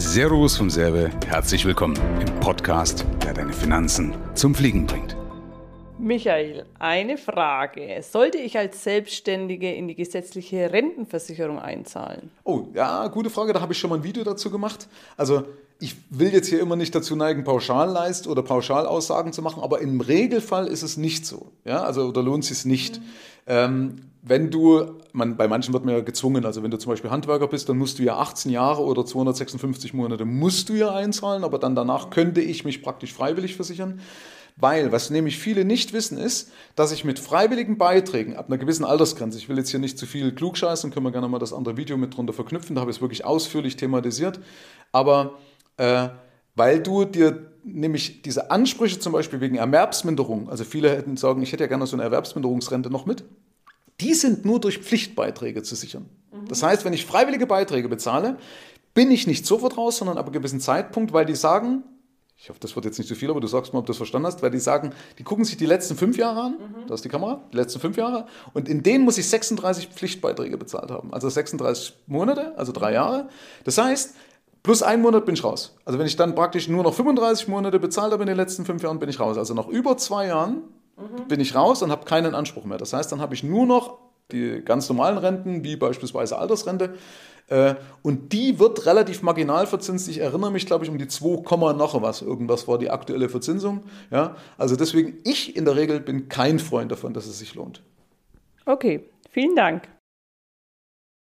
Servus vom Serbe, herzlich willkommen im Podcast, der deine Finanzen zum Fliegen bringt. Michael, eine Frage. Sollte ich als Selbstständige in die gesetzliche Rentenversicherung einzahlen? Oh, ja, gute Frage. Da habe ich schon mal ein Video dazu gemacht. Also ich will jetzt hier immer nicht dazu neigen, Pauschalleist oder Pauschalaussagen zu machen, aber im Regelfall ist es nicht so. Ja, also da lohnt es sich nicht. Mhm. Ähm, wenn du, man, bei manchen wird man ja gezwungen, also wenn du zum Beispiel Handwerker bist, dann musst du ja 18 Jahre oder 256 Monate musst du ja einzahlen, aber dann danach könnte ich mich praktisch freiwillig versichern. Weil, was nämlich viele nicht wissen, ist, dass ich mit freiwilligen Beiträgen ab einer gewissen Altersgrenze, ich will jetzt hier nicht zu viel klugscheißen, können wir gerne mal das andere Video mit drunter verknüpfen, da habe ich es wirklich ausführlich thematisiert, aber äh, weil du dir nämlich diese Ansprüche zum Beispiel wegen Erwerbsminderung, also viele hätten sagen, ich hätte ja gerne so eine Erwerbsminderungsrente noch mit, die sind nur durch Pflichtbeiträge zu sichern. Mhm. Das heißt, wenn ich freiwillige Beiträge bezahle, bin ich nicht sofort raus, sondern ab einem gewissen Zeitpunkt, weil die sagen, ich hoffe, das wird jetzt nicht zu viel, aber du sagst mal, ob du das verstanden hast, weil die sagen, die gucken sich die letzten fünf Jahre an, mhm. da ist die Kamera, die letzten fünf Jahre, und in denen muss ich 36 Pflichtbeiträge bezahlt haben. Also 36 Monate, also drei Jahre. Das heißt, plus ein Monat bin ich raus. Also wenn ich dann praktisch nur noch 35 Monate bezahlt habe in den letzten fünf Jahren, bin ich raus. Also nach über zwei Jahren mhm. bin ich raus und habe keinen Anspruch mehr. Das heißt, dann habe ich nur noch die ganz normalen Renten, wie beispielsweise Altersrente. Äh, und die wird relativ marginal verzinst. Ich erinnere mich, glaube ich, um die 2, noch was. Irgendwas war die aktuelle Verzinsung. Ja? Also deswegen, ich in der Regel bin kein Freund davon, dass es sich lohnt. Okay, vielen Dank.